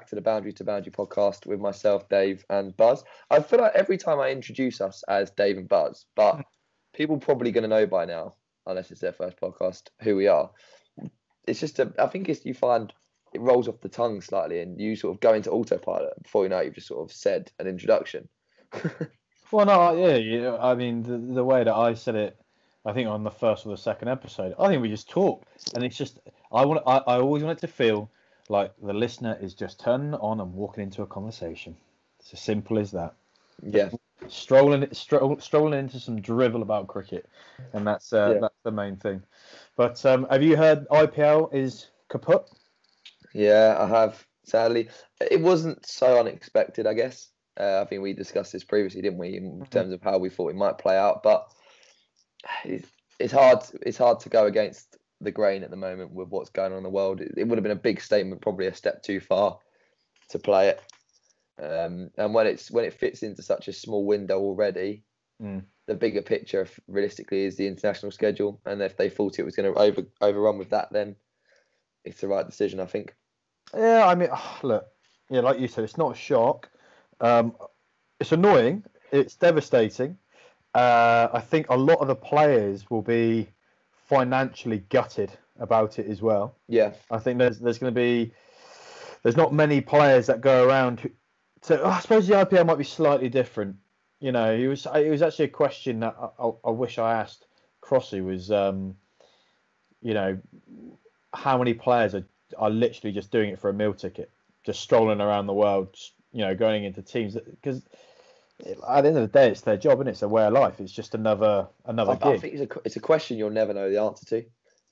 back to the Boundary to Boundary podcast with myself, Dave, and Buzz. I feel like every time I introduce us as Dave and Buzz, but hmm. people probably going to know by now, unless it's their first podcast, who we are. It's just a, I think it's you find it rolls off the tongue slightly, and you sort of go into autopilot before you know it, you've just sort of said an introduction. Well, no, yeah, yeah. I mean, the, the way that I said it, I think on the first or the second episode, I think we just talk, and it's just I want, I, I always want it to feel like the listener is just turning on and walking into a conversation. It's as simple as that. Yeah, Strolling, stroll, strolling into some drivel about cricket, and that's uh, Yeah. that's the main thing. But um, have you heard IPL is kaput? yeah, I have. Sadly, it wasn't so unexpected, I guess. Uh, I think we discussed this previously, didn't we, in terms of how we thought it might play out. But it's, it's hard. It's hard to go against the grain at the moment with what's going on in the world. It, it would have been a big statement, probably a step too far to play it. Um, and when it's when it fits into such a small window already, Mm. the bigger picture realistically is the international schedule. And if they thought it was going to over overrun with that, then it's the right decision, I think. Yeah, I mean, look, yeah, like you said, it's not a shock. Um, it's annoying. It's devastating. Uh, I think a lot of the players will be financially gutted about it as well. Yeah, I think there's there's going to be there's not many players that go around. Who, so I suppose the IPL might be slightly different. You know, it was it was actually a question that I, I, I wish I asked Crossy was, um, you know, how many players are are literally just doing it for a meal ticket, just strolling around the world, you know, going into teams because. At the end of the day, it's their job, and it? it's a way of life. It's just another another I, I think it's a it's a question you'll never know the answer to,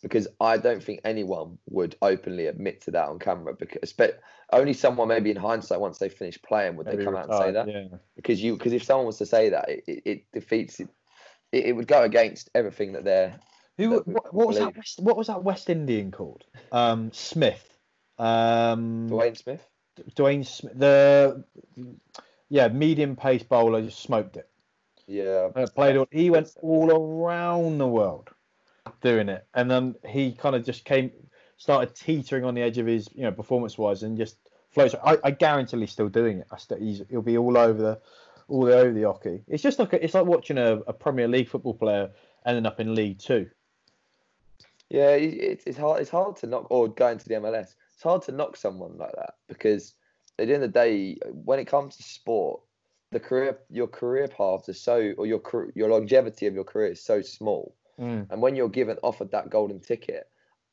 because I don't think anyone would openly admit to that on camera. Because but only someone maybe in hindsight once they finish playing would they Maybe come out and say that. Yeah. Because you because if someone was to say that, it, it, it defeats it, it. It would go against everything that they're. Who? that What, what was that? West, what was that West Indian called? Um, Smith. Um, Dwayne Smith. Dwayne Smith. The yeah, medium pace bowler just smoked it. Yeah. Uh, played. All, he went all around the world doing it, and then he kind of just came, started teetering on the edge of his, you know, performance wise, and just floats. I, I guarantee he's still doing it. I he's, he'll be all over the, all over the hockey. It's just like a, it's like watching a, a Premier League football player ending up in League Two. Yeah, it- it's it's hard. It's hard to knock or going to the MLS. It's hard to knock someone like that because at the end of the day, when it comes to sport, the career your career paths are so or your your longevity of your career is so small. And when you're given offered that golden ticket,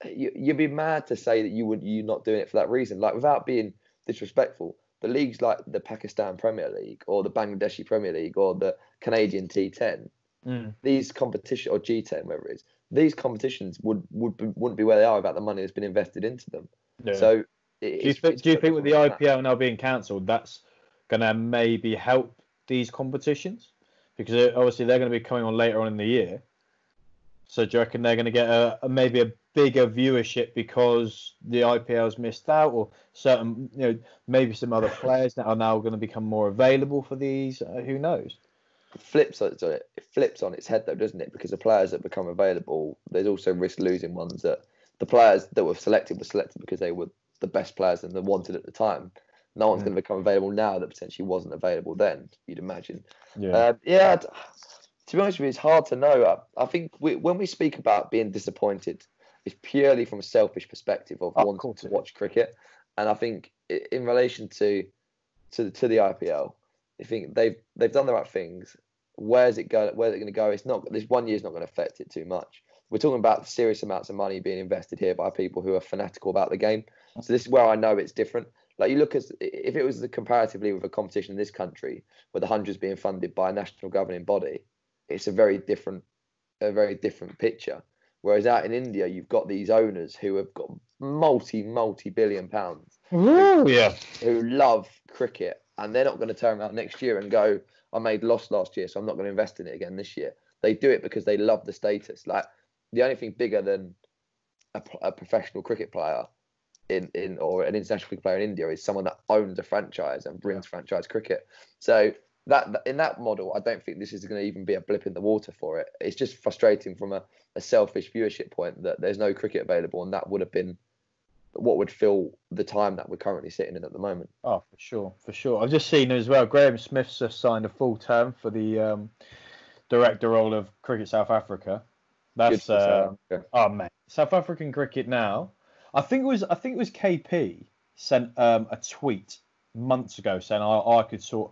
you, you'd be mad to say that you would you not doing it for that reason. Like without being disrespectful, the leagues like the Pakistan Premier League or the Bangladeshi Premier League or the Canadian T10, Mm. these competition or G10, whatever it is, these competitions would would be, wouldn't be where they are without the money that's been invested into them. Yeah. So, Do you think? Do you think with the IPL now being cancelled, that's gonna maybe help these competitions? Because uh, obviously they're going to be coming on later on in the year. So do you reckon they're going to get a, a maybe a bigger viewership because the IPL's missed out, or certain you know maybe some other players that are now going to become more available for these? Uh, who knows? flips on it, it flips on its head though, doesn't it? Because the players that become available, there's also risk losing ones that the players that were selected were selected because they were the best players and the wanted at the time. No one's Mm. going to become available now that potentially wasn't available then. You'd imagine. Yeah. Um, yeah. To be honest with you, it's hard to know. I, I think we, when we speak about being disappointed, it's purely from a selfish perspective of Of wanting to watch cricket. And I think in relation to to to the IPL, I think they've they've done the right things. Where's it going? Where's it going to go? It's not. This one year's not going to affect it too much. We're talking about serious amounts of money being invested here by people who are fanatical about the game. So this is where I know it's different. Like you look at if it was the comparatively with a competition in this country where the hundreds being funded by a national governing body, it's a very different, a very different picture. Whereas out in India, you've got these owners who have got multi, multi billion pounds Ooh, yeah. who love cricket and they're not going to turn around next year and go, I made loss last year, so I'm not going to invest in it again this year. They do it because they love the status. Like the only thing bigger than a professional cricket player in, in or an international cricket player in India is someone that owns a franchise and brings franchise cricket. So that that- in that model, I don't think this is going to even be a blip in the water for it. It's just frustrating from a, a selfish viewership point that there's no cricket available, and that would have been what would fill the time that we're currently sitting in at the moment. Oh, for sure, for sure. I've just seen as well. Graeme Smith's just signed a full term for the um, director role of Cricket South Africa. That's uh, oh man, South African cricket now. I think it was I think it was KP sent um, a tweet months ago saying I, I could sort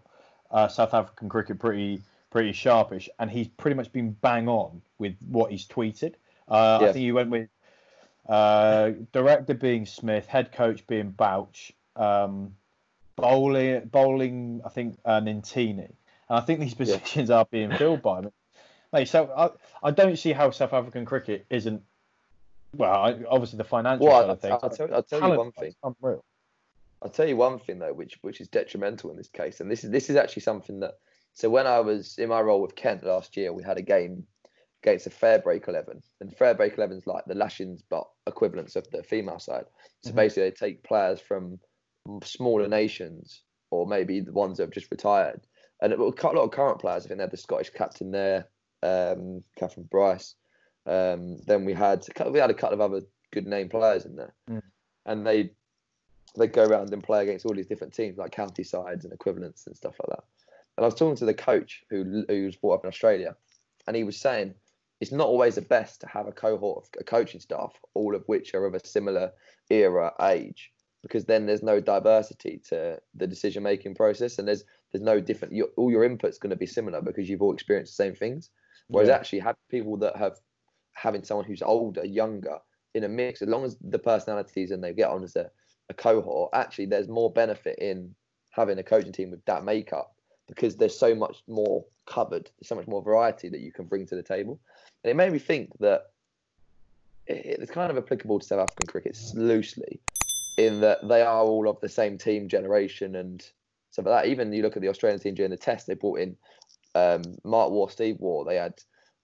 uh, South African cricket pretty pretty sharpish, and he's pretty much been bang on with what he's tweeted. Uh, I think he went with uh, director being Smith, head coach being Bouch, um, bowling, bowling, I think uh, Ntini. And I think these positions yeah. are being filled by him. So I, I don't see how South African cricket isn't. Well, obviously the financial well, side of things. I'll, tell, I'll tell you one thing. Unreal. I'll tell you one thing though, which which is detrimental in this case, and this is this is actually something that. So when I was in my role with Kent last year, we had a game against a fair break 11. And fair break 11 is like the lashings, but equivalents of the female side. So mm-hmm. basically, they take players from smaller nations or maybe the ones that have just retired. And it, a lot of current players, I think they had the Scottish captain there, um, Kathryn Bryce. Um, then we had we had a couple of other good name players in there, mm. and they they go around and play against all these different teams like county sides and equivalents and stuff like that. And I was talking to the coach who who was brought up in Australia, and he was saying it's not always the best to have a cohort of a coaching staff, all of which are of a similar era, age, because then there's no diversity to the decision making process, and there's there's no different. Your, all your input's going to be similar because you've all experienced the same things. Whereas yeah. actually, have people that have having someone who's older, younger in a mix, as long as the personalities and they get on as a, a cohort, actually, there's more benefit in having a coaching team with that makeup because there's so much more covered, there's so much more variety that you can bring to the table. And it made me think that it's kind of applicable to South African cricket loosely, in that they are all of the same team generation and stuff like that. Even you look at the Australian team during the test, they brought in um, Mark Waugh, Steve Waugh. They had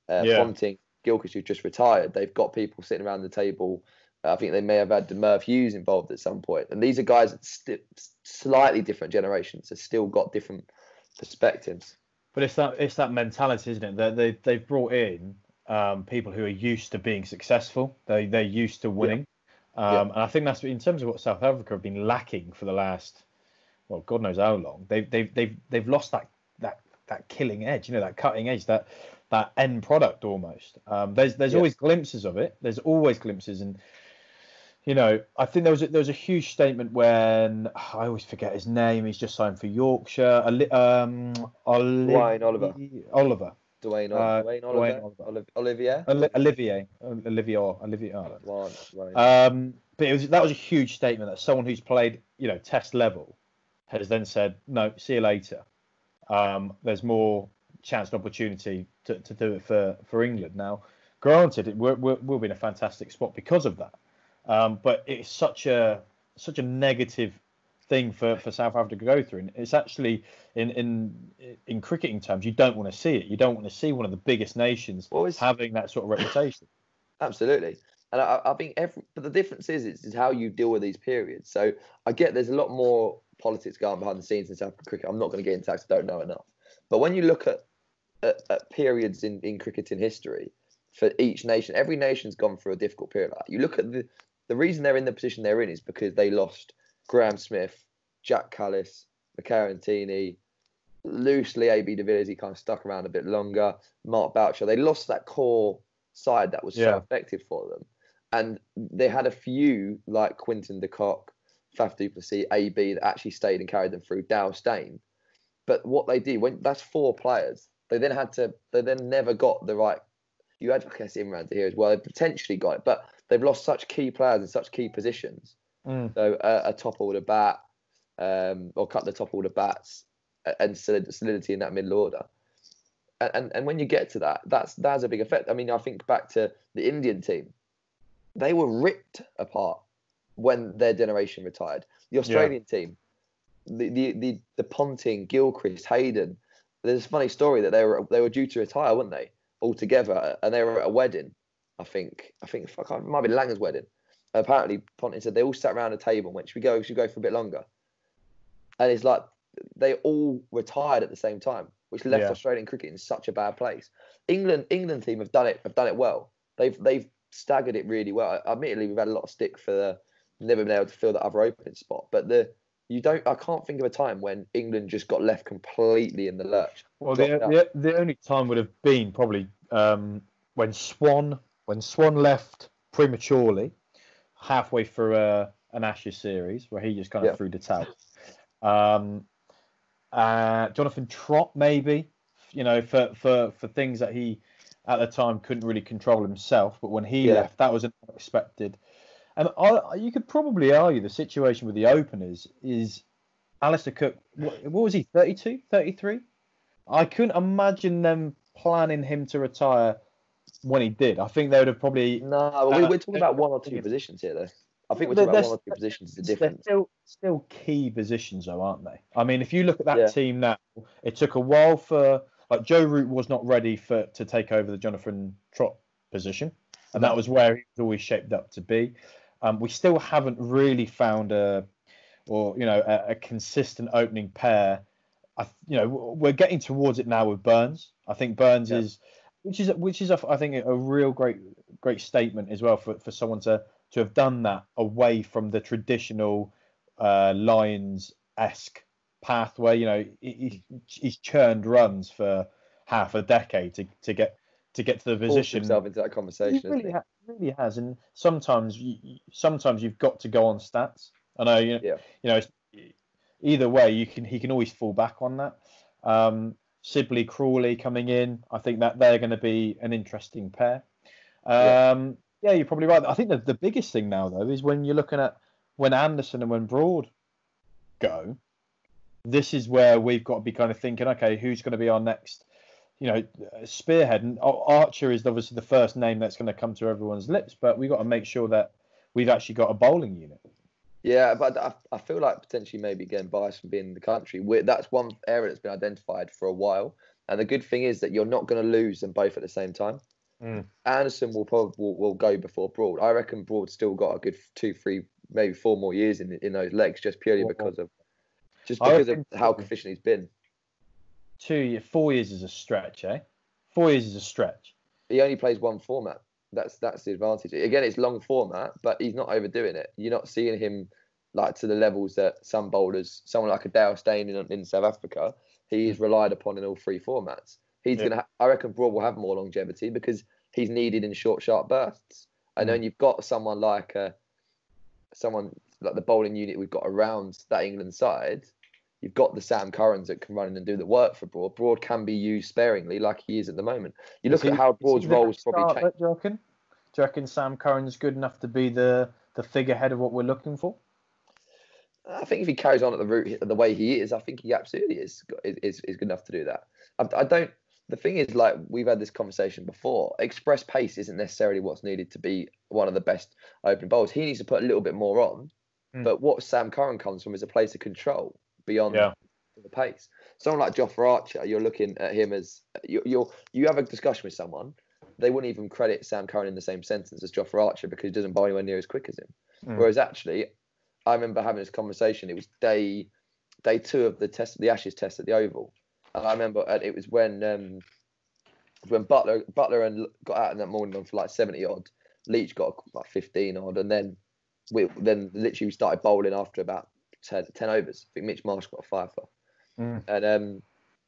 uh, yeah. Ponting, Gilchrist, who just retired. They've got people sitting around the table. I think they may have had Merv Hughes involved at some point. And these are guys that st- slightly different generations, have still got different perspectives. But it's that it's that mentality, isn't it? That they they've brought in um, people who are used to being successful. They they're used to winning, yeah. Um, yeah. and I think that's in terms of what South Africa have been lacking for the last, well, God knows how long. They've they've they've they've lost that that that killing edge. You know, that cutting edge. That that end product almost. Um, there's there's yes. always glimpses of it. There's always glimpses, and you know, I think there was a, there was a huge statement when I always forget his name. He's just signed for Yorkshire. Um, Oliver. Oliver. Oliver. Duanne, uh, Duanne Oliver, Duanne Olivier, Olivier, Olivier, Olivier. Oh, um, but it was that was a huge statement that someone who's played, you know, test level, has then said, no, see you later. Um, there's more chance and opportunity to, to do it for, for England now. Granted, it will will be in a fantastic spot because of that, um, but it's such a such a negative thing for, for South Africa to go through. And it's actually in in in cricketing terms, you don't want to see it. You don't want to see one of the biggest nations well, having that sort of reputation. Absolutely. And I, I think every, but the difference is, is, is how you deal with these periods. So I get there's a lot more politics going behind the scenes in South African cricket. I'm not going to get into that. I don't know enough. But when you look at, at, at periods in, in cricket in history for each nation, every nation's gone through a difficult period. Like you look at the the reason they're in the position they're in is because they lost Graeme Smith, Jacques Kallis, Makhaya Ntini, loosely AB de Villiers, he kind of stuck around a bit longer. Mark Boucher, they lost that core side that was yeah. so effective for them. And they had a few like Quinton de Kock, Faf du Plessis, AB that actually stayed and carried them through. Dale Steyn. But what they did, when that's four players, they then had to, they then never got the right. You had, I guess, Imran Tahir as well. They potentially got it, but they've lost such key players in such key positions. Mm. So uh, a top order bat, um, or cut the top order bats and solidity in that middle order. And, and and when you get to that, that's that's a big effect. I mean, I think back to the Indian team, they were ripped apart when their generation retired. The Australian yeah. team, the, the the the Ponting, Gilchrist, Hayden. There's a funny story that they were they were due to retire, weren't they, all together, and they were at a wedding. I think I think fuck, it might be Langer's wedding. Apparently, Ponting said they all sat around a table and went, "Should we go? Should we go for a bit longer?" and it's like they all retired at the same time, which left yeah. Australian cricket in such a bad place. England England team have done it have done it well. They've they've staggered it really well. Admittedly, we've had a lot of stick for the never been able to fill that other opening spot. But the you don't. I can't think of a time when England just got left completely in the lurch. Well, the, the, the only time would have been probably um, when Swann when Swann left prematurely, halfway through a, uh, an Ashes series where he just kind of yeah. threw the towel. Um, uh, Jonathan Trott maybe, you know, for, for for things that he at the time couldn't really control himself, but when he yeah. left, that was an unexpected. And I, you could probably argue the situation with the openers is Alastair Cook, what, what was he, 32, 33? I couldn't imagine them planning him to retire when he did. I think they would have probably. No, we, are talking about one or two positions here, though. I think we're talking about one or two positions. The difference. Still, still key positions, though, aren't they? I mean, if you look at that yeah. team now, it took a while for like Joe Root was not ready for to take over the Jonathan Trott position, and that was where he was always shaped up to be. Um, we still haven't really found a, or you know, a, a consistent opening pair. I, you know, we're getting towards it now with Burns. I think Burns yeah. is, which is which is a, I think a real great great statement as well for, for someone to to have done that away from the traditional uh, Lions esque pathway. You know, he, he's churned runs for half a decade to, to get to get to the position. himself into that conversation. He really, ha- really has, and sometimes you, sometimes you've got to go on stats. I know, you, yeah. you know, either way, you can he can always fall back on that. Um, Sibley Crawley coming in, I think that they're going to be an interesting pair. Um, yeah. yeah. you're probably right. I think that the biggest thing now though is when you're looking at when Anderson and when Broad go, this is where we've got to be kind of thinking, okay, who's going to be our next, you know, spearhead? And Archer is obviously the first name that's going to come to everyone's lips, but we've got to make sure that we've actually got a bowling unit. Yeah, but I, I feel like potentially maybe getting biased from being in the country. We're, that's one area that's been identified for a while. And the good thing is that you're not going to lose them both at the same time. Mm. Anderson will probably will, will, go before Broad. I reckon Broad still got a good two, three, maybe four more years in in those legs, just purely because of just because of how efficient he's been. Two, years, four years is a stretch, eh? Four years is a stretch. He only plays one format. That's that's the advantage. Again, it's long format, but he's not overdoing it. You're not seeing him like to the levels that some bowlers, someone like a Dale Steyn in, in South Africa, he is hmm. relied upon in all three formats. He's yeah. gonna. I reckon Broad will have more longevity because he's needed in short, sharp bursts. And mm. then you've got someone like uh, someone like the bowling unit we've got around that England side you've got the Sam Currans that can run in and do the work for Broad. Broad can be used sparingly, like he is at the moment. You look he, at how Broad's role roles probably change. Do you, reckon? do you reckon Sam Curran's good enough to be the the figurehead of what we're looking for? I think if he carries on at the route the way he is, I think he absolutely is is, is good enough to do that. I, I don't. The thing is, like we've had this conversation before, express pace isn't necessarily what's needed to be one of the best opening bowls. He needs to put a little bit more on. Mm. But what Sam Curran comes from is a place of control beyond yeah. the pace. Someone like Jofra Archer, you're looking at him as you you you have a discussion with someone, they wouldn't even credit Sam Curran in the same sentence as Jofra Archer because he doesn't bowl anywhere near as quick as him. Mm. Whereas actually, I remember having this conversation. It was day day two of the test, the Ashes test at the Oval, and I remember it was when um, when Buttler Buttler and got out in that morning on for like seventy odd. Leach got like fifteen odd, and then we then literally we started bowling after about 10, 10 overs. I think Mitch Marsh got a five for. Mm. And um,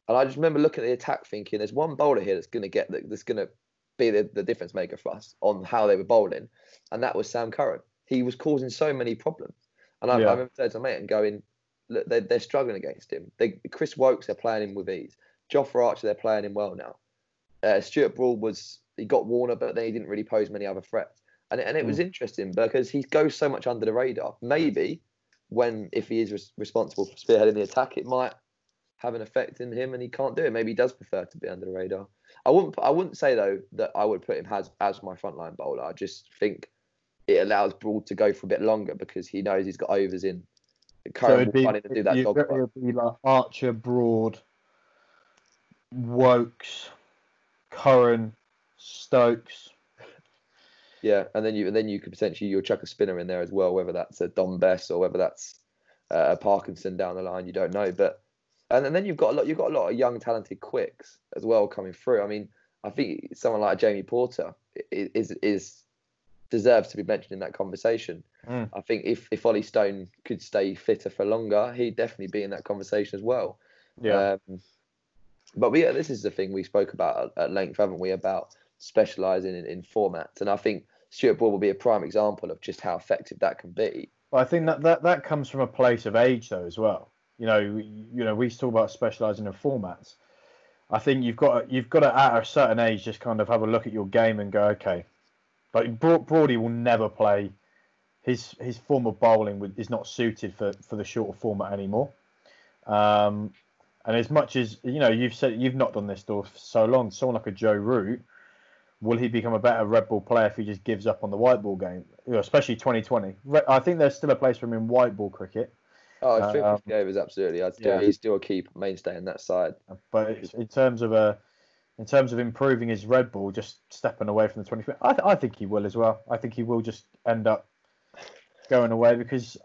and I just remember looking at the attack, thinking, "There's one bowler here that's going to get that's going to be the, the difference maker for us on how they were bowling," and that was Sam Curran. He was causing so many problems, and I, yeah. I remember saying to my mate and going, "Look, they're, they're struggling against him. They, Chris Woakes, they're playing him with ease. Jofra Archer, they're playing him well now. Uh, Stuart Broad was he got Warner, but then he didn't really pose many other threats. And, and it mm. was interesting because he goes so much under the radar. Maybe when if he is res- responsible for spearheading the attack, it might have an effect in him, and he can't do it. Maybe he does prefer to be under the radar. I wouldn't. I wouldn't say though that I would put him as as my frontline bowler. I just think it allows Broad to go for a bit longer because he knows he's got overs in. So it'd be, to do that it, would be like Archer, Broad, Woakes, Curran, Stokes, yeah, and then you and then you could potentially you'll chuck a spinner in there as well, whether that's a Dom Bess or whether that's uh, a Parkinson down the line. You don't know, but and, and then you've got a lot you've got a lot of young talented quicks as well coming through. I mean, I think someone like Jamie Porter is is deserves to be mentioned in that conversation. Mm. I think if if Ollie Stone could stay fitter for longer, he'd definitely be in that conversation as well. Yeah. Um, but we, yeah, this is the thing we spoke about at, at length, haven't we? About specialising in, in formats, and I think Stuart Broad will be a prime example of just how effective that can be. Well, I think that, that that comes from a place of age though as well. You know, you know, we talk about specialising in formats. I think you've got you've got to at a certain age just kind of have a look at your game and go, okay, like Broad, Broady will never play. His his form of bowling is not suited for, for the shorter format anymore. Um, and as much as you know, you've said you've knocked on this door for so long. Someone like a Joe Root, will he become a better red ball player if he just gives up on the white ball game, especially 2020? I think there's still a place for him in white ball cricket. Oh, I think Um, 50 overs absolutely. I'd still, yeah. He's still a key mainstay in that side. But in terms of a, in terms of improving his red ball, just stepping away from the 20. I, th- I think he will as well. I think he will just end up going away because,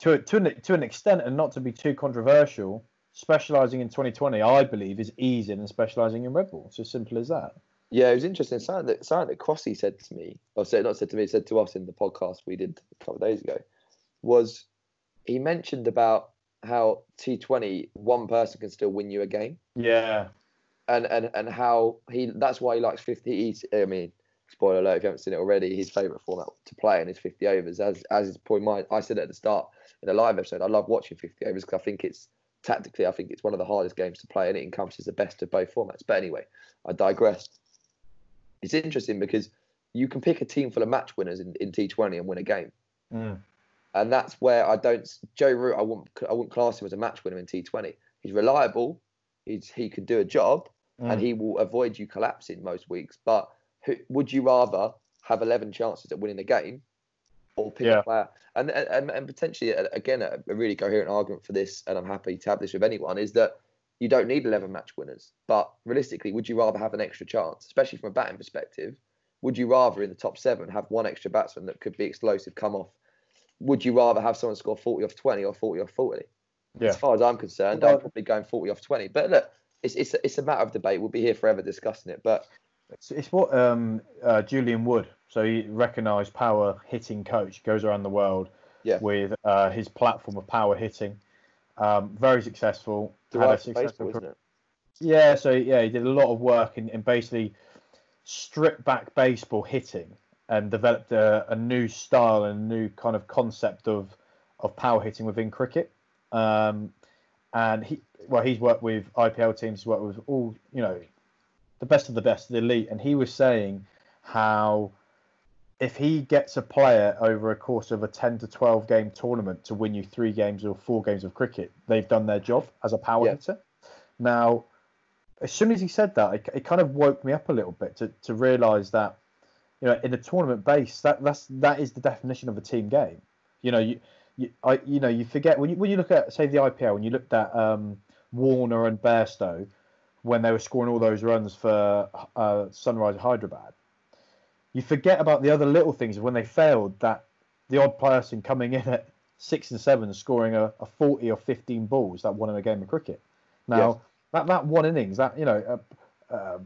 to to an, to an extent, and not to be too controversial, specialising in 2020, I believe, is easier than specialising in red ball. It's as simple as that. Yeah, it was interesting. Something that something that Crossy said to me, or said not said to me, said to us in the podcast we did a couple of days ago, was he mentioned about how T20 one person can still win you a game, Yeah, and and and how he that's why he likes 50. He's, I mean, spoiler alert if you haven't seen it already, his favourite format to play in is 50 overs. As as is probably my I said at the start in the live episode, I love watching 50 overs because I think it's tactically I think it's one of the hardest games to play, and it encompasses the best of both formats. But anyway, I digress. It's interesting because you can pick a team full of match winners in, in T20 and win a game. Mm. And that's where I don't. Joe Root, I wouldn't, I wouldn't class him as a match winner in T20. He's reliable. He's he could do a job, and Mm. he will avoid you collapsing most weeks. But who, would you rather have 11 chances at winning a game, or pick Yeah. a player? And and, and potentially again a, a really coherent argument for this, and I'm happy to have this with anyone, is that you don't need 11 match winners. But realistically, would you rather have an extra chance, especially from a batting perspective? Would you rather in the top seven have one extra batsman that could be explosive come off? Would you rather have someone score 40 off 20 or 40 off 40? Yeah. As far as I'm concerned, Well- I'm probably going 40 off 20. But look, it's, it's, it's a matter of debate. We'll be here forever discussing it. But It's, it's what um, uh, Julian Wood, so he recognised power hitting coach, goes around the world Yeah. with uh, his platform of power hitting. Um, very successful. Had derived from successful baseball, isn't it? Yeah, so yeah, he did a lot of work in, in basically stripped back baseball hitting and developed a, a new style and a new kind of concept of of power hitting within cricket. Um, and he, well, he's worked with IPL teams, he's worked with all, you know, the best of the best, the elite. And he was saying how if he gets a player over a course of a 10 to 12 game tournament to win you three games or four games of cricket, they've done their job as a power Yeah. hitter. Now, as soon as he said that, it, it kind of woke me up a little bit to, to realise that, you know, in a tournament base, that that's that is the definition of a team game. You know, you you, I, you know, you forget when you when you look at say the IPL, when you looked at um, Warner and Bairstow when they were scoring all those runs for uh, Sunrise Hyderabad, you forget about the other little things when they failed. That the odd person coming in at six and seven, scoring a, a forty or fifteen balls that won in a game of cricket. Now Yes. that that one innings, that you know, uh, uh,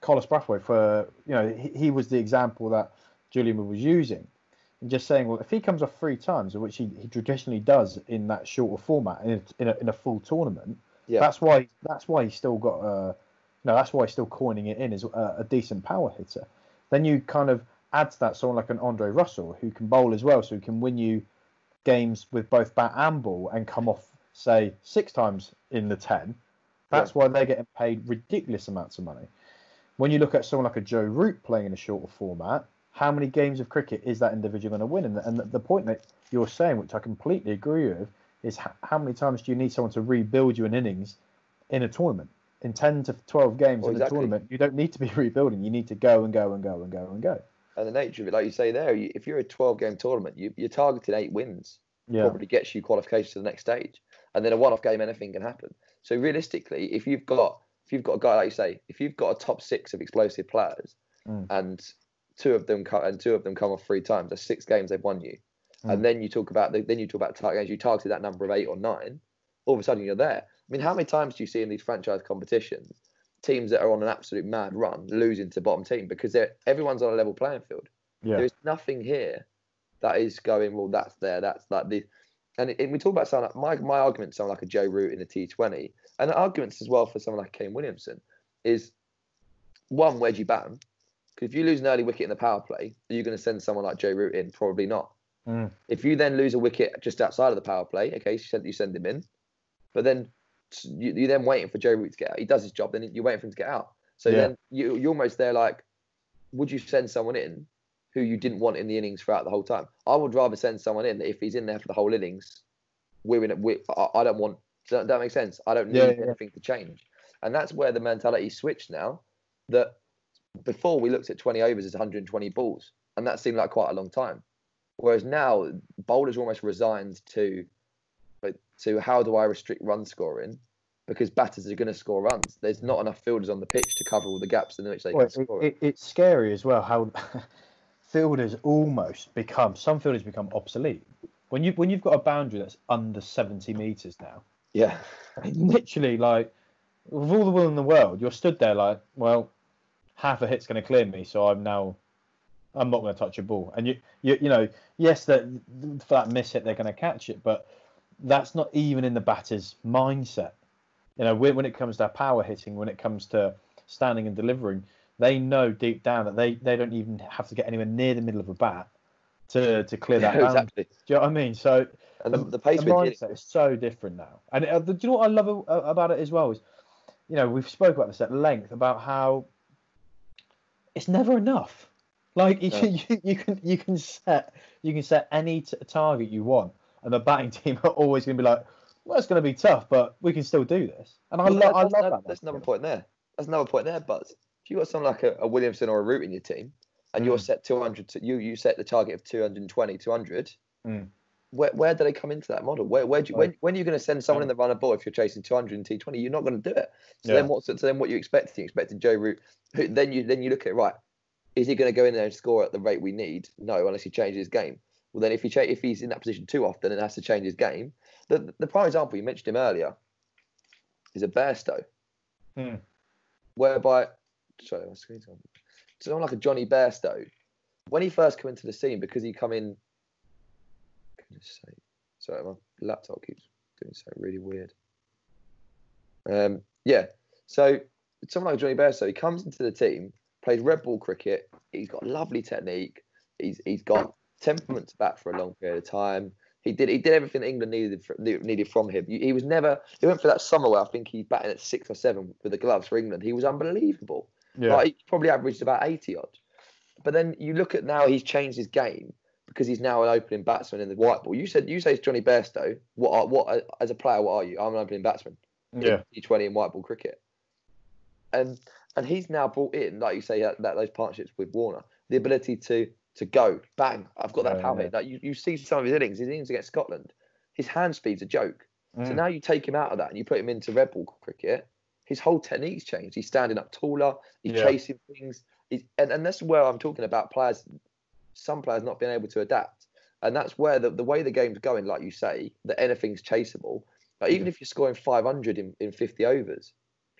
Carlos Brathwaite for you know he, he was the example that Julian was using, and just saying, well, if he comes off three times, which he, he traditionally does in that shorter format in a, in a, in a full tournament, Yeah. that's why that's why he's still got uh, no, that's why he's still coining it in as a, a decent power hitter. Then you kind of add to that someone like an Andre Russell who can bowl as well, so he can win you games with both bat and ball and come off say six times in the ten. That's why they're getting paid ridiculous amounts of money. When you look at someone like a Joe Root playing in a shorter format, how many games of cricket is that individual going to win? And, and the, the point that you're saying, which I completely agree with, is how many times do you need someone to rebuild you an innings in a tournament? In 10 to 12 games Well, in exactly. a tournament, you don't need to be rebuilding. You need to go and go and go and go and go. And the nature of it, like you say there, you, if you're a 12 game tournament, you, you're targeting eight wins. Yeah. probably gets you qualification to the next stage. And then a one-off game, anything can happen. So realistically, if you've got if you've got a guy like you say, if you've got a top six of explosive players, Mm. and two of them co- and two of them come off three times, that's six games they've won you. Mm. And then you talk about the, then you talk about target games. You targeted that number of eight or nine. All of a sudden, you're there. I mean, how many times do you see in these franchise competitions teams that are on an absolute mad run losing to bottom team because they're everyone's on a level playing field? Yeah. There is nothing here that is going well. That's there. That's like the. And, it, we talk about someone like my my argument, someone like a Joe Root in a T20, and the arguments as well for someone like Kane Williamson is one, where do you bat him? Because if you lose an early wicket in the power play, are you going to send someone like Joe Root in? Probably not. Mm. If you then lose a wicket just outside of the power play, okay, you send, you send him in, but then you, you're then waiting for Joe Root to get out. He does his job, then you're waiting for him to get out. So Yeah. then you, you're almost there like, would you send someone in who you didn't want in the innings throughout the whole time? I would rather send someone in if he's in there for the whole innings, we're in it. We, I, I don't want. Does that, that make sense? I don't need Yeah, yeah, anything to change, and that's where the mentality switched now. That before we looked at 20 overs as 120 balls, and that seemed like quite a long time. Whereas now bowlers are almost resigned to to how do I restrict run scoring because batters are going to score runs. There's not enough fielders on the pitch to cover all the gaps in which they Well, can it, score. It. it, it's scary as well how fielders almost become some fielders become obsolete when you when you've got a boundary that's under 70 meters now. Yeah, Literally, like with all the will in the world, you're stood there like, well, half a hit's going to clear me, so I'm now. I'm not going to touch a ball, and you, you, you know, yes, that for that miss hit they're going to catch it, but that's not even in the batter's mindset. You know, when, it comes to power hitting, when it comes to standing and delivering, they know deep down that they, they don't even have to get anywhere near the middle of a bat to to clear that Yeah, exactly. Do you know what I mean? So And the, the pace the mindset is so different now. And uh, do you know what I love about it as well is, you know, we've spoke about this at length about how it's never enough. Like you, No. you, you can you can set you can set any t- target you want, and the batting team are always going to be like, well, it's going to be tough, but we can still do this. And I Well, love that- I that's, love that- that. That's another point there. That's another point there. But if you got someone like a, a Williamson or a Root in your team, and you're Mm. set 200, to, you you set the target of 220, 200. Mm. Where, where do they come into that model? Where, where do you, when, when are you going to send someone in the runner ball if you're chasing 200 and T20? You're not going to do it. So Yeah. then what's so then what you expected? You expected Joe Root. Who, then you then you look at right. Is he going to go in there and score at the rate we need? No, unless he changes his game. Well, then if he cha- if he's in that position too often and has to change his game, the the prime example you mentioned him earlier is a Bairstow, Hmm. whereby sorry my screen's on. Someone like a Johnny Bairstow, when he first came into the scene because he come in. Can I just say, sorry, my laptop keeps doing something really weird. Um, yeah, so someone like Johnny Bairstow, he comes into the team, plays red ball cricket. He's got lovely technique. He's he's got temperament to bat for a long period of time. He did he did everything that England needed needed from him. He was never he went for that summer where I think he batted at six or seven with the gloves for England. He was unbelievable. Yeah. Like, he probably averaged about 80 odd. But then you look at now he's changed his game because he's now an opening batsman in the white ball. You said you say it's Johnny Bairstow. What are, what as a player? What are you? I'm an opening batsman. Yeah. T Twenty and white ball cricket. And and he's now brought in, like you say, that, that those partnerships with Warner, the ability to to go bang. I've got that Yeah, power yeah. hit. Like you, you see some of his innings. His innings against Scotland, his hand speed's a joke. So Mm. now you take him out of that and you put him into red ball cricket. His whole technique's changed. He's standing up taller. He's Yeah. chasing things. He's, and, and that's where I'm talking about players, some players not being able to adapt. And that's where the, the way the game's going, like you say, that anything's chaseable. Like even if you're scoring 500 in, in 50 overs,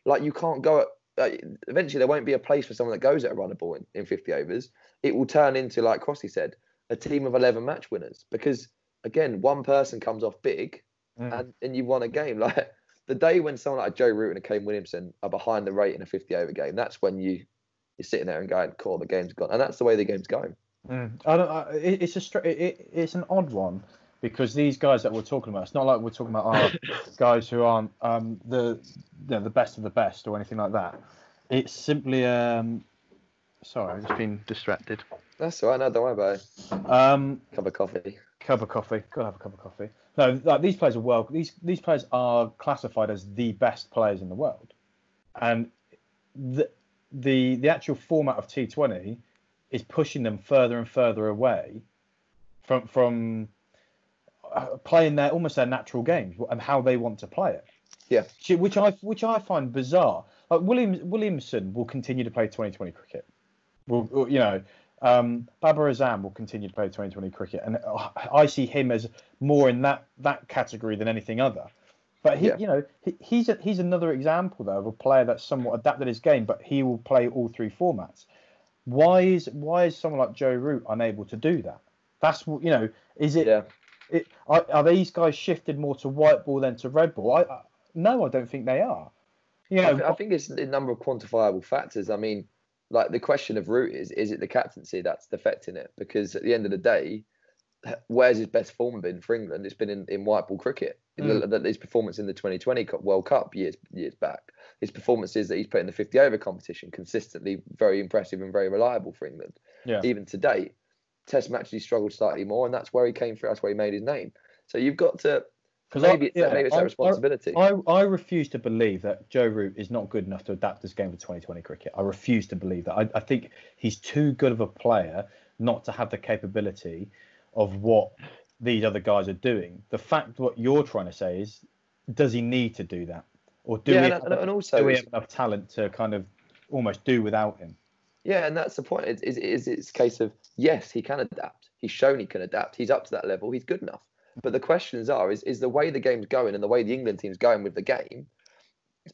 like you can't go eventually, there won't be a place for someone that goes at a runner ball in, in 50 overs. It will turn into, like Crossley said, a team of 11 match winners because again, one person comes off big Mm. and, and you won a game. Like the day when someone like Joe Root and a Kane Williamson are behind the rate in a 50 over game, that's when you you're sitting there and going, "Cool, the game's gone," and that's the way the game's going. Mm. I don't. I, it's a it, it's an odd one because these guys that we're talking about, it's not like we're talking about our guys who aren't um, the you know, the best of the best or anything like that. It's simply um, sorry, I've just been distracted. That's all right. No, don't worry about it. Um, Cup of coffee. cup of coffee. Gotta have a cup of coffee. No, like these players are well. These these players are classified as the best players in the world, and the the the actual format of T20 is pushing them further and further away from from playing their almost their natural games and how they want to play it. Yeah. Which- Which I which I find bizarre. Like Williams Williamson will continue to play 2020 cricket. Will you know? Um, Babar Azam will continue to play 2020 cricket, and uh, I see him as more in that that category than anything other. But he, Yeah. you know, he, he's a, he's another example though of a player that's somewhat adapted his game, but he will play all three formats. Why is why is someone like Joe Root unable to do that? That's you know, is it? Yeah. It are, are these guys shifted more to white ball than to red ball? I, I no, I don't think they are. You I, th- I think it's a number of quantifiable factors. I mean, like the question of root is: is it the captaincy that's defecting it? Because at the end of the day, where's his best form been for England? It's been in, in white ball cricket. Mm. His performance in the 2020 World Cup years years back, his performances that he's put in the 50 over competition, consistently very impressive and very reliable for England. yeah. Even to date, Test matches he struggled slightly more, and that's where he came through. That's where he made his name. So you've got to maybe I- it's, yeah, maybe it's I- that responsibility. I, I refuse to believe that Joe Root is not good enough to adapt this game for 2020 cricket. I refuse to believe that. I, I think he's too good of a player not to have the capability of what these other guys are doing. The fact what you're trying to say is, does he need to do that, or do yeah, we and, have, and also do we have enough talent to kind of almost do without him? Yeah, and that's the point. Is is it's a case of yes, he can adapt. He's shown he can adapt. He's up to that level. He's good enough. But the questions are: is is the way the game's going and the way the England team's going with the game?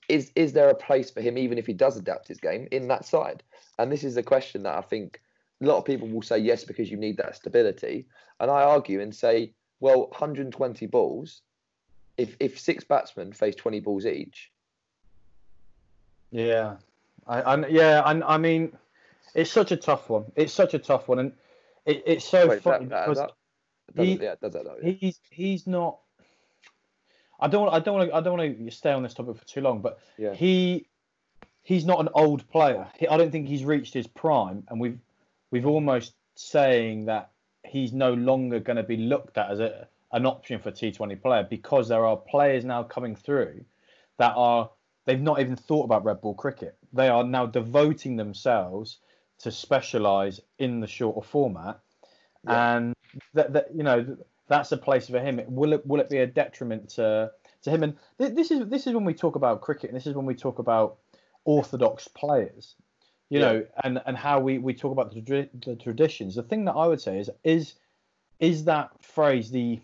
Is is there a place for him even if he does adapt his game in that side? And this is the question that I think a lot of people will say yes because you need that stability. And I argue and say, well, 120 balls. If if six batsmen face 20 balls each, Yeah, I, I yeah, I, I mean, it's such a tough one. It's such a tough one, and it, it's so wait, funny that, that, because that, does he- yeah, does that yeah. he's he's not. I don't. I don't want. I don't want to stay on this topic for too long, but Yeah. he he's not an old player. He, I don't think he's reached his prime, and we've we've almost saying that he's no longer going to be looked at as a an option for T20 player because there are players now coming through that are they've not even thought about red ball cricket. They are now devoting themselves to specialise in the shorter format, Yeah. and that, that you know that's a place for him. Will it will it be a detriment to to him? And th- this is this is when we talk about cricket, and this is when we talk about orthodox players, you Yeah. know, and and how we we talk about the, the traditions. The thing that I would say is is is that phrase the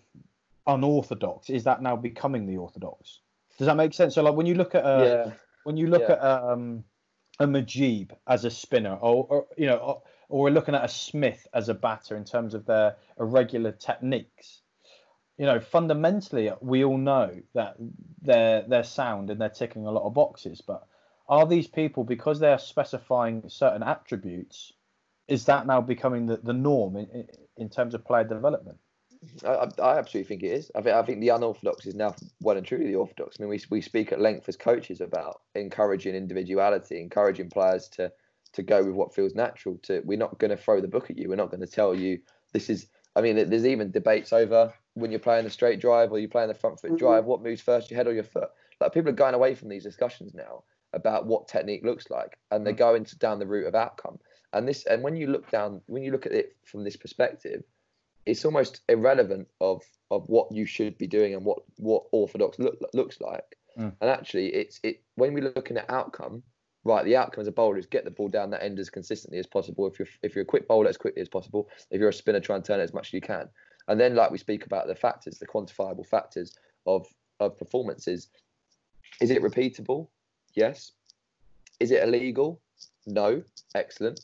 unorthodox? Is that now becoming the orthodox? Does that make sense? So like when you look at a, yeah. when you look Yeah. at um, a Mujeeb as a spinner, or, or you know, or, or we're looking at a Smith as a batter in terms of their irregular techniques. You know, fundamentally, we all know that they're they're sound and they're ticking a lot of boxes. But are these people because they are specifying certain attributes? Is that now becoming the, the norm in, in, in terms of player development? I, I absolutely think it is. I think I think the unorthodox is now well and truly the orthodox. I mean, we we speak at length as coaches about encouraging individuality, encouraging players to to go with what feels natural. To we're not going to throw the book at you. We're not going to tell you this is. I mean, there's even debates over when you're playing the straight drive or you're playing the front foot drive. Mm-hmm. What moves first, your head or your foot? Like people are going away from these discussions now about what technique looks like, and they're mm-hmm. going to, down the route of outcome. And this, and when you look down, when you look at it from this perspective, it's almost irrelevant of of what you should be doing and what what orthodox look, looks like. Mm. And actually, it's it when we're looking at outcome, right? The outcome as a bowler is get the ball down that end as consistently as possible. If you're if you're a quick bowler, as quickly as possible. If you're a spinner, try and turn it as much as you can. And then, like we speak about the factors, the quantifiable factors of of performances. Is it repeatable? Yes. Is it illegal? No. Excellent.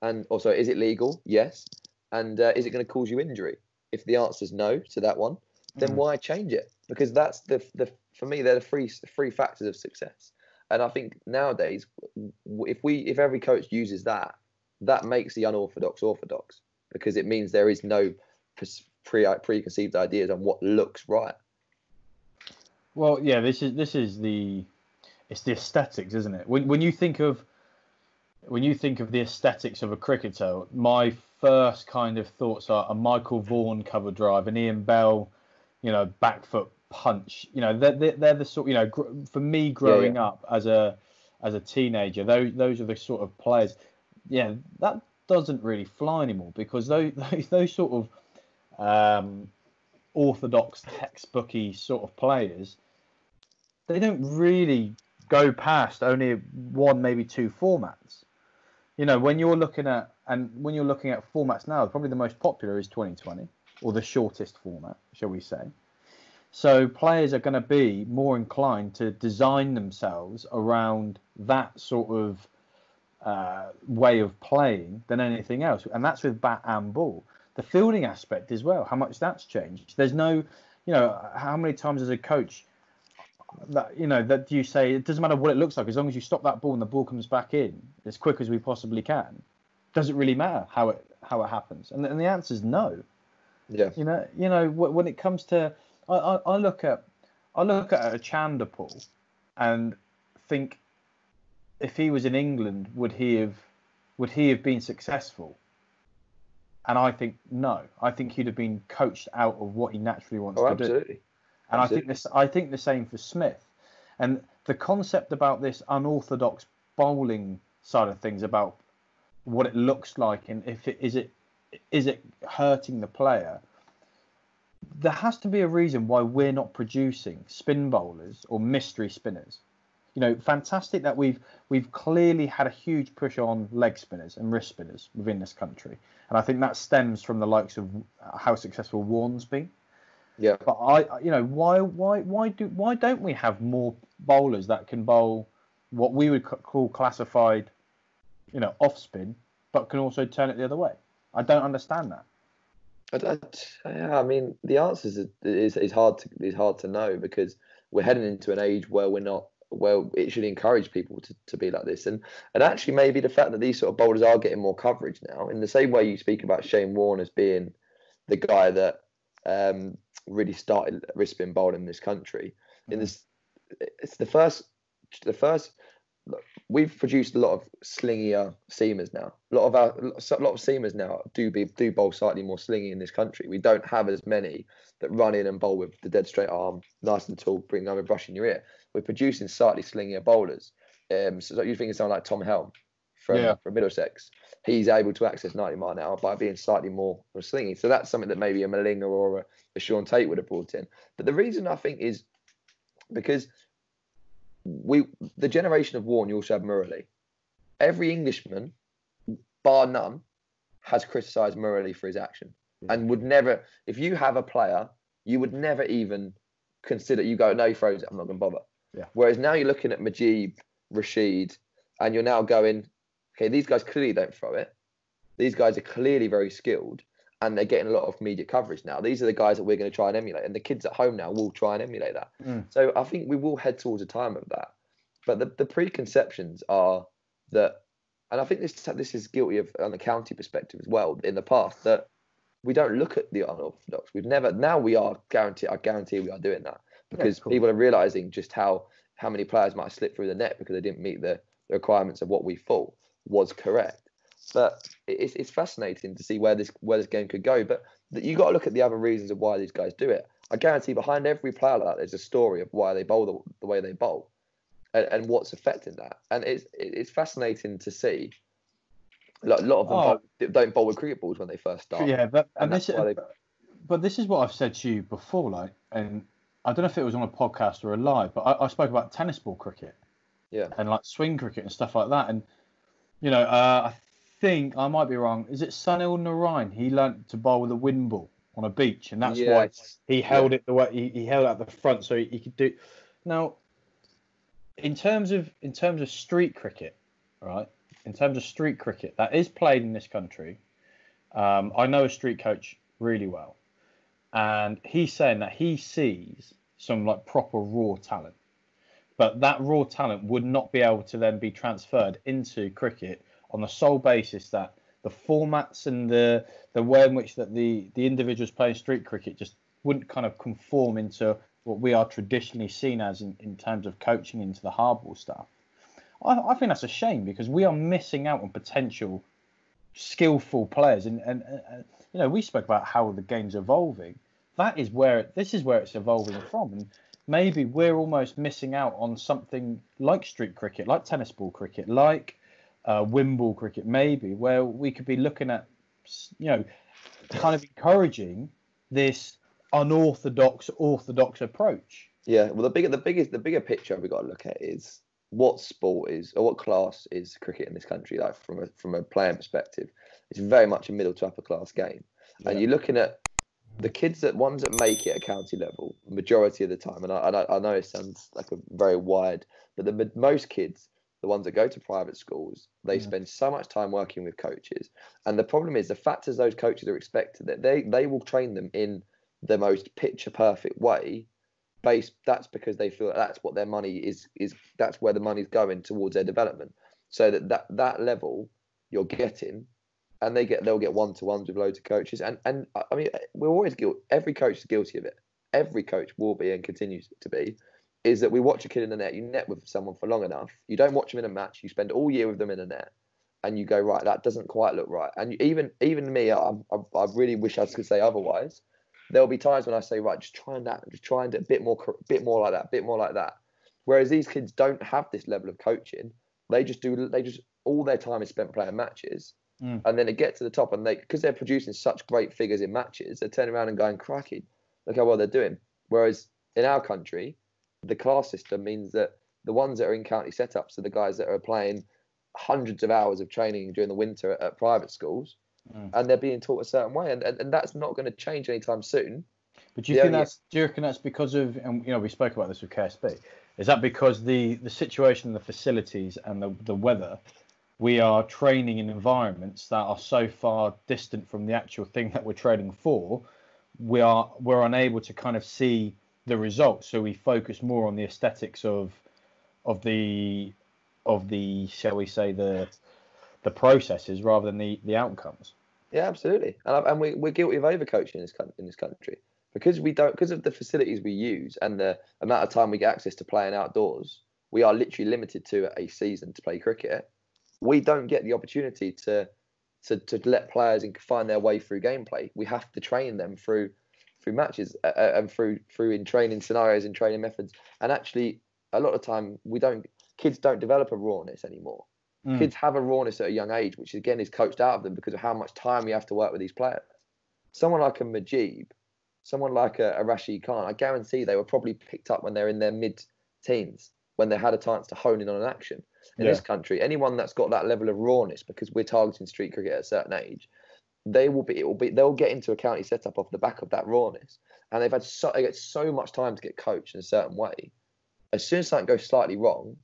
And also, is it legal? Yes. And uh, is it going to cause you injury? If the answer is no to that one, then Mm. why change it? Because that's the the for me they're the three three factors of success. And I think nowadays, if we if every coach uses that, that makes the unorthodox orthodox because it means there is no pre preconceived ideas on what looks right. Well, yeah, this is this is the it's the aesthetics, isn't it? When when you think of when you think of the aesthetics of a cricketer, my first kind of thoughts are a Michael Vaughan cover drive, an Ian Bell, you know, back foot punch. You know, they're they're, they're the sort. You know, gr- for me growing up as a as a teenager, those those are the sort of players. Yeah, that doesn't really fly anymore because those those, those sort of um, orthodox textbooky sort of players, they don't really go past only one, maybe two formats. You know, when you're looking at and when you're looking at formats now, probably the most popular is 2020 or the shortest format, shall we say. So players are going to be more inclined to design themselves around that sort of uh, way of playing than anything else, and that's with bat and ball. The fielding aspect as well, how much that's changed. There's no, you know, how many times as a coach that you know that you say it doesn't matter what it looks like as long as you stop that ball and the ball comes back in as quick as we possibly can. Does it really matter how it how it happens? And, and the answer is no. Yeah. You know, you know when it comes to, I, I, I look at I look at a Chanderpaul and think if he was in England, would he have would he have been successful? And I think no. I think he'd have been coached out of what he naturally wants Oh, to absolutely. do. And I think this I think the same for Smith. And the concept about this unorthodox bowling side of things about what it looks like and if it is it is it hurting the player there has to be a reason why we're not producing spin bowlers or mystery spinners. You know fantastic that we've we've clearly had a huge push on leg spinners and wrist spinners within this country. And i think that stems from the likes of how successful Warne's been Yeah. but I, you know, why, why, why do, why don't we have more bowlers that can bowl what we would call classified, you know, off spin, but can also turn it the other way? I don't understand that. I, don't- yeah, I mean, the answer is, is is hard to is hard to know because we're heading into an age where we're not where it should encourage people to, to be like this, and and actually maybe the fact that these sort of bowlers are getting more coverage now, in the same way you speak about Shane Warne as being the guy that um, really started wrist spin bowling in this country. In this, it's the first the first. We've produced a lot of slingier seamers now. A lot of our, a lot of seamers now do be do bowl slightly more slingy in this country. We don't have as many that run in and bowl with the dead straight arm, nice and tall, bring over brush in your ear. We're producing slightly slingier bowlers. Um, so you think of someone like Tom Helm from, Yeah. from Middlesex. He's able to access 90 mile an hour by being slightly more, slingy. So that's something that maybe a Malinga or a, a Shaun Tait would have brought in. But the reason I think is because we the generation of Warne, you also have Murali. Every Englishman, bar none, has criticised Murali for his action and would never. If you have a player, you would never even consider. You go, no, he throws it. I'm not going to bother. Yeah. Whereas now you're looking at Mujeeb, Rashid, and you're now going, okay, these guys clearly don't throw it. These guys are clearly very skilled, and they're getting a lot of media coverage now. These are the guys that we're going to try and emulate, and the kids at home now will try and emulate that. Mm. So I think we will head towards a time of that. But the, the preconceptions are that, and I think this this is guilty of on the county perspective as well. In the past, that we don't look at the unorthodox. We've never. Now we are guarantee. I guarantee we are doing that because cool. people are realizing just how how many players might slip through the net because they didn't meet the, the requirements of what we thought was correct. But it's, it's fascinating to see where this where this game could go. But you got to look at the other reasons of why these guys do it. I guarantee behind every player like that, there's a story of why they bowl the, the way they bowl, and, and what's affecting that. And it's it's fascinating to see. Like a lot of them Oh. bowl, don't bowl with cricket balls when they first start. Yeah, but And and this, they- but this is what I've said to you before, like, and I don't know if it was on a podcast or a live, but I, I spoke about tennis ball cricket. Yeah. And like swing cricket and stuff like that, and you know, uh, I think I might be wrong. Is it Sunil Narine? He learnt to bowl with a wind ball on a beach, and that's why he held it the way he, he held out the front so he, he could do. Now, in terms of in terms of street cricket, right? In terms of street cricket that is played in this country, um, I know a street coach really well, and he's saying that he sees some like proper raw talent, but that raw talent would not be able to then be transferred into cricket on the sole basis that the formats and the the way in which that the the individuals playing street cricket just wouldn't kind of conform into what we are traditionally seen as in, in terms of coaching into the hardball stuff. I, I think that's a shame because we are missing out on potential skillful players. And, and, and you know we spoke about how the game's evolving. That is where it, this is where it's evolving from. And maybe we're almost missing out on something like street cricket like tennis ball cricket like uh, wimble cricket maybe where we could be looking at you know kind of encouraging this unorthodox orthodox approach. Yeah, well, the bigger the biggest the bigger picture we got to look at is what sport is or what class is cricket in this country. Like from a from a playing perspective, it's very much a middle to upper class game, and you're looking at the kids that ones that make it at county level majority of the time. And I and I, I know it sounds like a very wide, but the most kids the ones that go to private schools, they Mm. spend so much time working with coaches. And the problem is the fact is those coaches are expected that they they will train them in the most picture perfect way. Based that's because they feel that that's what their money is is that's where the money's going towards their development. So that that, that level you're getting and they get they'll get one to ones with loads of coaches. And and I mean we're always guilty every coach is guilty of it. Every coach will be and continues to be is that we watch a kid in the net, you net with someone for long enough, you don't watch them in a match, you spend all year with them in a net, and you go right, that doesn't quite look right. And even even me, I, I, really wish I could say otherwise. There'll be times when I say right, just try and that, just try and do a bit more, bit more like that, a bit more like that. Whereas these kids don't have this level of coaching. They just do. They just all their time is spent playing matches, Mm. and then they get to the top, and they because they're producing such great figures in matches, they're turning around and going, cracking, look how well they're doing." Whereas in our country, the class system means that the ones that are in county setups are the guys that are playing hundreds of hours of training during the winter at, at private schools, Mm. and they're being taught a certain way, and, and, and that's not going to change anytime soon. But do you Yeah, think that's do you reckon that's because of and you know we spoke about this with KSB? Is that because the the situation, the facilities, and the the weather? We are training in environments that are so far distant from the actual thing that we're training for. We are we're unable to kind of see the results, so we focus more on the aesthetics of of the of the shall we say the the processes rather than the the outcomes. Yeah, absolutely, and and we we're guilty of overcoaching in this in this country because we don't because of the facilities we use and the amount of time we get access to playing outdoors. We are literally limited to a season to play cricket. We don't get the opportunity to to, to let players and find their way through gameplay. We have to train them through through matches uh, uh, and through through in training scenarios and training methods. And actually, a lot of time we don't kids don't develop a rawness anymore Mm. kids have a rawness at a young age, which again is coached out of them because of how much time you have to work with these players. Someone like a Mujeeb, someone like a, a Rashid Khan, I guarantee they were probably picked up when they're in their mid teens, when they had a chance to hone in on an action. In Yeah. this country, anyone that's got that level of rawness, because we're targeting street cricket at a certain age, they will be it will be they'll get into a county setup off the back of that rawness. And they've had so they get so much time to get coached in a certain way. As soon as something goes slightly wrong,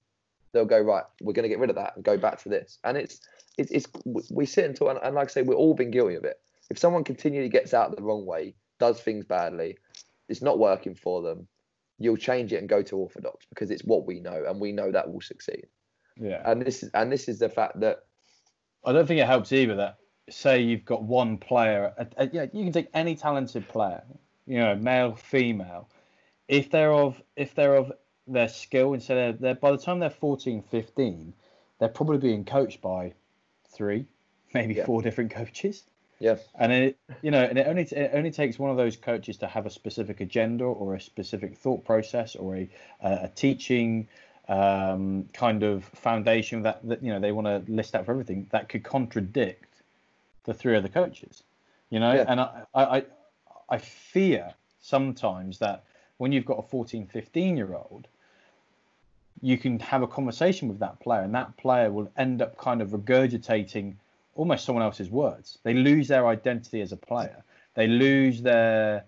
they'll go right. We're going to get rid of that and go back to this. And it's it's, it's we sit and talk, and, and like I say, we've all been guilty of it. If someone continually gets out the wrong way, does things badly, it's not working for them. You'll change it and go to orthodox because it's what we know, and we know that will succeed. Yeah. And this is and this is the fact that I don't think it helps either that say you've got one player, a, yeah, you can take any talented player, you know, male, female, if they're of if they're of their skill and so they're, they're by the time they're 14, 15, they're probably being coached by three, maybe Yeah. four different coaches. Yeah. And it, you know, and it only it only takes one of those coaches to have a specific agenda or a specific thought process or a a teaching um, kind of foundation that, that you know they want to list out for everything that could contradict the three other coaches. You know, Yeah. and I, I I I fear sometimes that when you've got a 14, 15 year old, you can have a conversation with that player, and that player will end up kind of regurgitating almost someone else's words. They lose their identity as a player. They lose their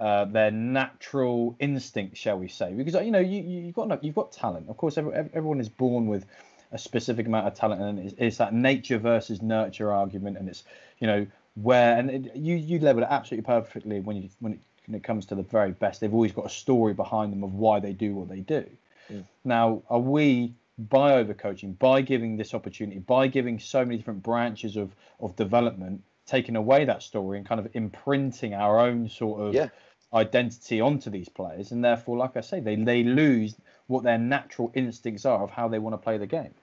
uh, their natural instinct, shall we say? Because you know you you- you've got no- you've got talent. Of course, every, everyone is born with a specific amount of talent, and it's, it's that nature versus nurture argument, and it's you know where and it, you you level it absolutely perfectly when you when it, when it comes to the very best. They've always got a story behind them of why they do what they do. Mm. Now, are we by overcoaching, by giving this opportunity, by giving so many different branches of of development, taking away that story and kind of imprinting our own sort of Yeah. Identity onto these players, and therefore, like I say, they they lose what their natural instincts are of how they want to play the game.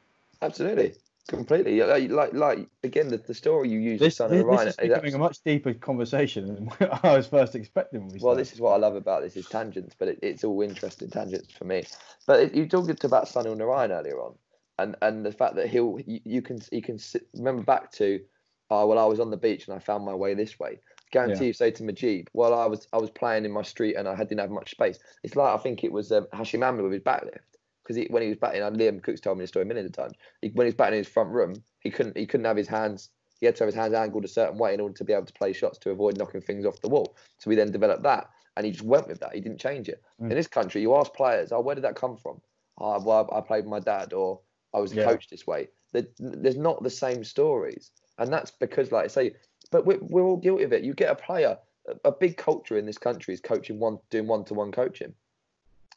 absolutely, completely, like like, again, the, the story you use, This, Son this, of this is becoming a much deeper conversation than I was first expecting. Well, started. this is what I love about this is tangents, but it, it's all interesting tangents for me. But it, you talked about Sunil Narine earlier on, and and the fact that he'll you, you can you can sit, remember back to, oh well, I was on the beach and I found my way this way. Guarantee Yeah. you say to Mujeeb, well, I was I was playing in my street and I didn't have much space. It's like I think it was um, Hashim Amla with his backlift because when he was batting, and Liam Cooks told me the story a million of times. He, when he was batting in his front room, he couldn't he couldn't have his hands. He had to have his hands angled a certain way in order to be able to play shots to avoid knocking things off the wall. So we then developed that, and he just went with that. He didn't change it. Mm. In this country, you ask players, "Oh, where did that come from?" Oh, well, I, I played with my dad, or I was Yeah. coached this way. There's not the same stories, and that's because, like I say, but we're, we're all guilty of it. You get a player, a, big culture in this country is coaching one, doing one-to-one coaching,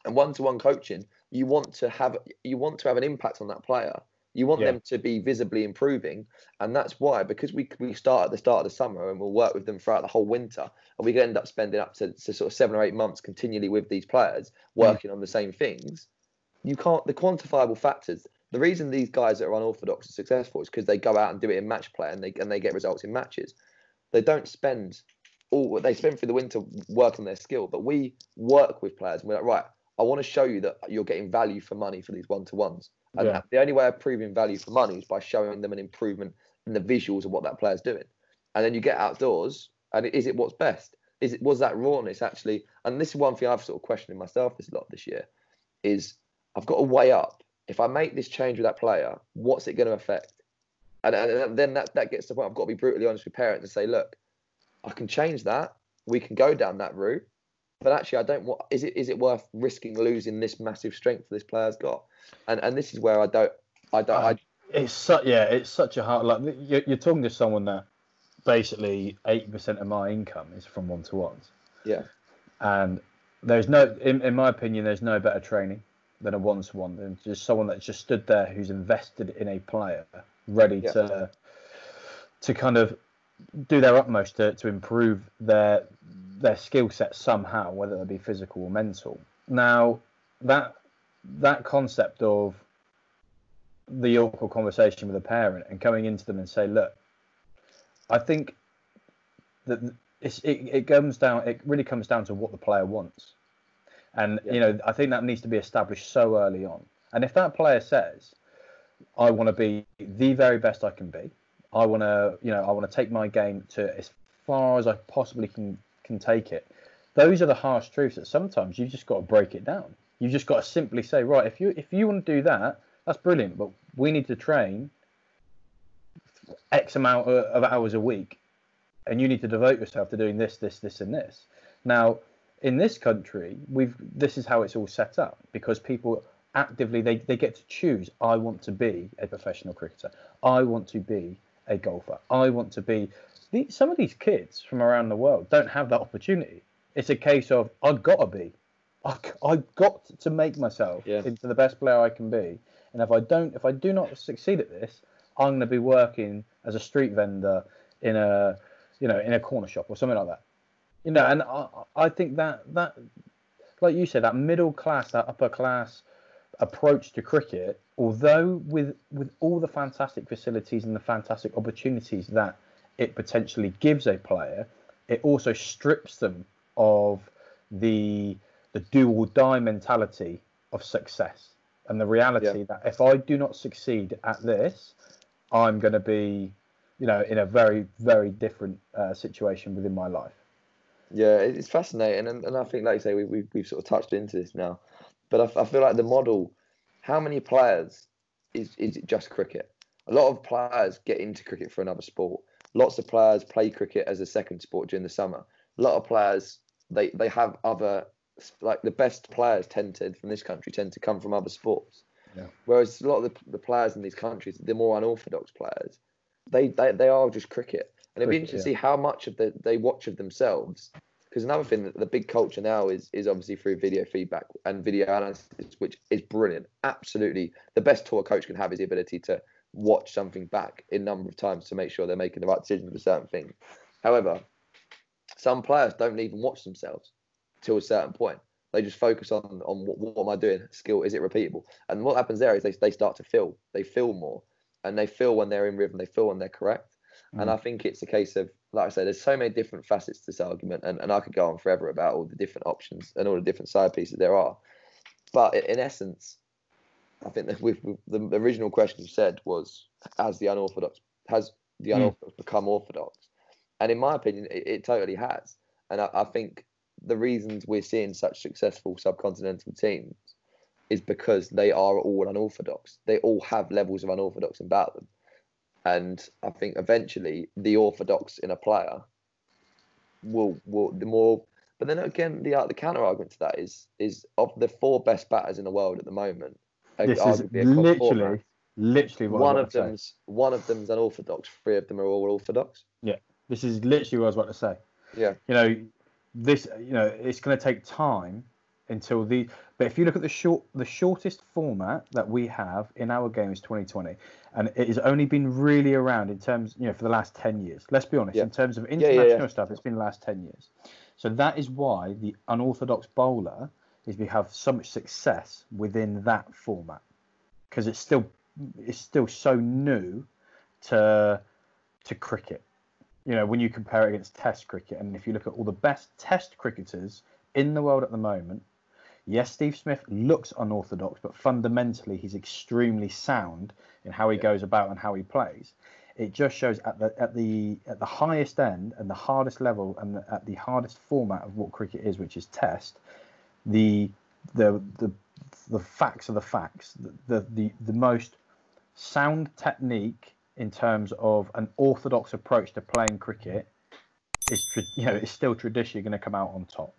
and one-to-one coaching. You want to have you want to have an impact on that player. You want Yeah. them to be visibly improving, and that's why because we we start at the start of the summer and we'll work with them throughout the whole winter, and we end up spending up to, to sort of seven or eight months continually with these players hmm. working on the same things. You can't the quantifiable factors. The reason these guys that are unorthodox are successful is because they go out and do it in match play and they and they get results in matches. They don't spend all they spend through the winter working their skill, but we work with players and we're like, right, I want to show you that you're getting value for money for these one to ones. And Yeah. the only way of proving value for money is by showing them an improvement in the visuals of what that player's doing. And then you get outdoors, and is it what's best? Is it was that rawness actually? And this is one thing I've sort of questioned myself this lot this year, is I've got to weigh up if I make this change with that player, what's it going to affect? And, and then that, that gets to the point I've got to be brutally honest with parents and say, look, I can change that. We can go down that route. But actually, I don't want. Is it is it worth risking losing this massive strength this player's got? And and this is where I don't. I don't. I, uh, It's such yeah, it's such a hard like you're, you're talking to someone that basically eighty percent of my income is from one to ones, yeah. and there's no, in, in my opinion, there's no better training than a one to one than just someone that's just stood there who's invested in a player, ready Yeah. to to kind of do their utmost to, to improve their their skill set somehow, whether it be physical or mental. Now that that concept of the awkward conversation with a parent and coming into them and say, look, I think that it's, it, it comes down, it really comes down to what the player wants. And, Yeah. you know, I think that needs to be established so early on. And if that player says, I want to be the very best I can be, I want to, you know, I want to take my game to as far as I possibly can, can take it. Those are the harsh truths that sometimes you've just got to break it down. You've just got to simply say, right, if you if you want to do that, that's brilliant, but we need to train X amount of of hours a week, and you need to devote yourself to doing this, this, this, and this. Now, in this country, we've this is how it's all set up because people actively they, they get to choose. I want to be a professional cricketer. I want to be a golfer. I want to be. The, some of these kids from around the world don't have that opportunity. It's a case of I've got to be. I, I've got to make myself Yeah. into the best player I can be. And if I don't, if I do not succeed at this, I'm going to be working as a street vendor in a, you know, in a corner shop or something like that. You know, and I, I think that that, like you said, that middle class, that upper class approach to cricket, although with with all the fantastic facilities and the fantastic opportunities that it potentially gives a player, it also strips them of the the do or die mentality of success and the reality that if I do not succeed at this, I'm going to be, you know, in a very very different uh, situation within my life. Yeah, it's fascinating, and, and I think, like you say, we, we, we've sort of touched into this now. But I, I feel like the model, how many players is, is it just cricket? A lot of players get into cricket for another sport. Lots of players play cricket as a second sport during the summer. A lot of players, they, they have other, like the best players tend to, from this country, tend to come from other sports. Yeah. Whereas a lot of the, the players in these countries, the more unorthodox players, they, they, they are just cricket. And it'd be interesting to see how much of the they watch of themselves. Because another thing that the big culture now is is obviously through video feedback and video analysis, which is brilliant. Absolutely, the best tour coach can have is the ability to watch something back a number of times to make sure they're making the right decisions with certain things. However, some players don't even watch themselves till a certain point. They just focus on on what, what am I doing? Skill is it repeatable? And what happens there is they they start to feel they feel more, and they feel when they're in rhythm. They feel when they're correct. And Mm. I think it's a case of, like I said, there's so many different facets to this argument, and, and I could go on forever about all the different options and all the different side pieces there are. But in essence, I think that we've, the original question you said was, has the unorthodox has the Mm. unorthodox become orthodox? And in my opinion, it, it totally has. And I, I think the reasons we're seeing such successful subcontinental teams is because they are all unorthodox. They all have levels of unorthodox about them. And I think eventually the orthodox in a player will will the more. But then again, the the counter argument to that is is of the four best batters in the world at the moment. This is literally literally one of to say. them's one of them's unorthodox. Three of them are all orthodox. Yeah, this is literally what I was about to say. Yeah. You know, this. You know, it's going to take time until the. But if you look at the short, the shortest format that we have in our game is 2020, and it has only been really around in terms, you know, for the last 10 years. Let's be honest. Yeah. In terms of yeah, yeah. international stuff, it's been the last 10 years. So that is why the unorthodox bowler is we have so much success within that format because it's still it's still so new to to cricket. You know, when you compare it against Test cricket, and if you look at all the best Test cricketers in the world at the moment, yes, Steve Smith looks unorthodox, but fundamentally he's extremely sound in how he Yeah. goes about and how he plays. It just shows at the at the at the highest end and the hardest level and the, at the hardest format of what cricket is, which is Test, the the the the facts are the facts. The the the, the most sound technique in terms of an orthodox approach to playing cricket is you know it's still traditionally going to come out on top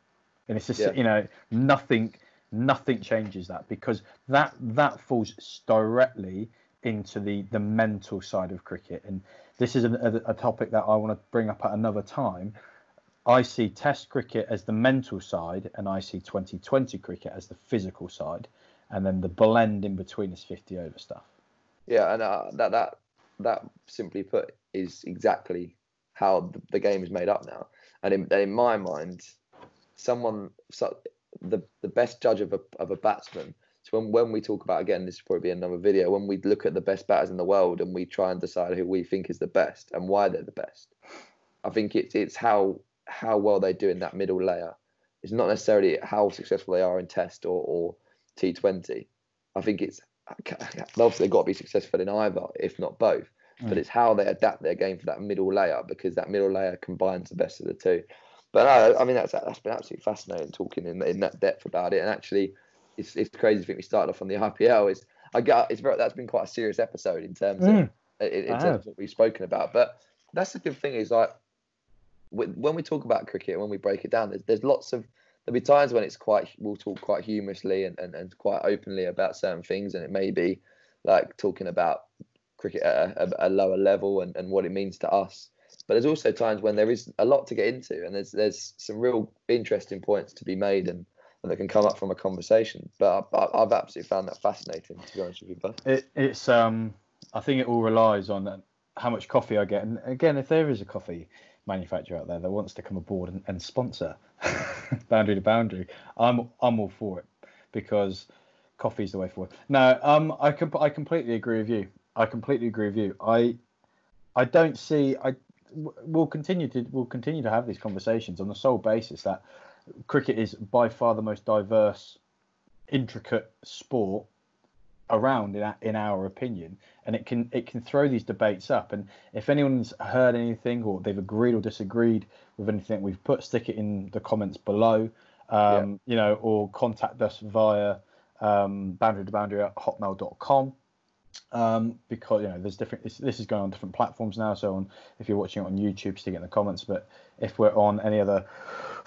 and it's just Yeah. you know nothing nothing changes that because that that falls directly into the the mental side of cricket and this is a, a, topic that I want to bring up at another time I see test cricket as the mental side and I see 2020 cricket as the physical side and then the blend in between is 50 over stuff Yeah, and uh, that that that simply put is exactly how the, the game is made up now. And in, in my mind, someone so the the best judge of a of a batsman. So when when we talk about again, this will probably be another video. When we look at the best batters in the world and we try and decide who we think is the best and why they're the best, I think it's it's how how well they do in that middle layer. It's not necessarily how successful they are in Test or or T20. I think it's obviously they've got to be successful in either, if not both. But Mm. it's how they adapt their game for that middle layer because that middle layer combines the best of the two. But no, I mean that's that's been absolutely fascinating talking in in that depth about it. And actually, it's it's crazy to think we started off on the IPL. Is I got it's very that's been quite a serious episode in terms of Mm. in, in terms have. of what we've spoken about. But that's the good thing is like when when we talk about cricket, when we break it down, there's there's lots of there'll be times when it's quite we'll talk quite humorously and, and, and quite openly about certain things, and it may be like talking about cricket at a, a lower level and, and what it means to us. But there's also times when there is a lot to get into, and there's there's some real interesting points to be made and, and that can come up from a conversation. But I, I've absolutely found that fascinating, to be honest with you, bud. It, it's um, I think it all relies on how much coffee I get. And again, if there is a coffee manufacturer out there that wants to come aboard and, and sponsor Boundary to Boundary, I'm I'm all for it because coffee is the way forward. No, um, I com- I completely agree with you. I completely agree with you. I I don't see I we'll continue to we'll continue to have these conversations on the sole basis that cricket is by far the most diverse, intricate sport around in, our- in our opinion. And it can it can throw these debates up. And if anyone's heard anything or they've agreed or disagreed with anything we've put stick it in the comments below. Um, you know or contact us via um, boundary to boundary at hotmail.com um, because you know there's different this, this is going on different platforms now so on if you're watching it on youtube stick it in the comments but if we're on any other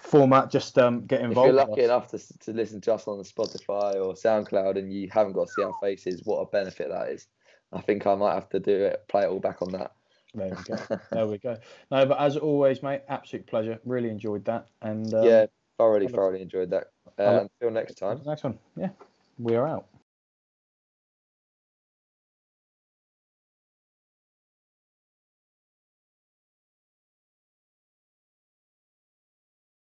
format just um, get involved. If you're lucky enough to, to listen to us on the Spotify or SoundCloud and you haven't got to see our faces, what a benefit that is. I think I might have to do it, play it all back on that. There we go. There we go. No, but as always, mate, absolute pleasure. Really enjoyed that. And um, yeah, thoroughly, thoroughly enjoyed that. Uh, until next time. Next one. Yeah, we are out.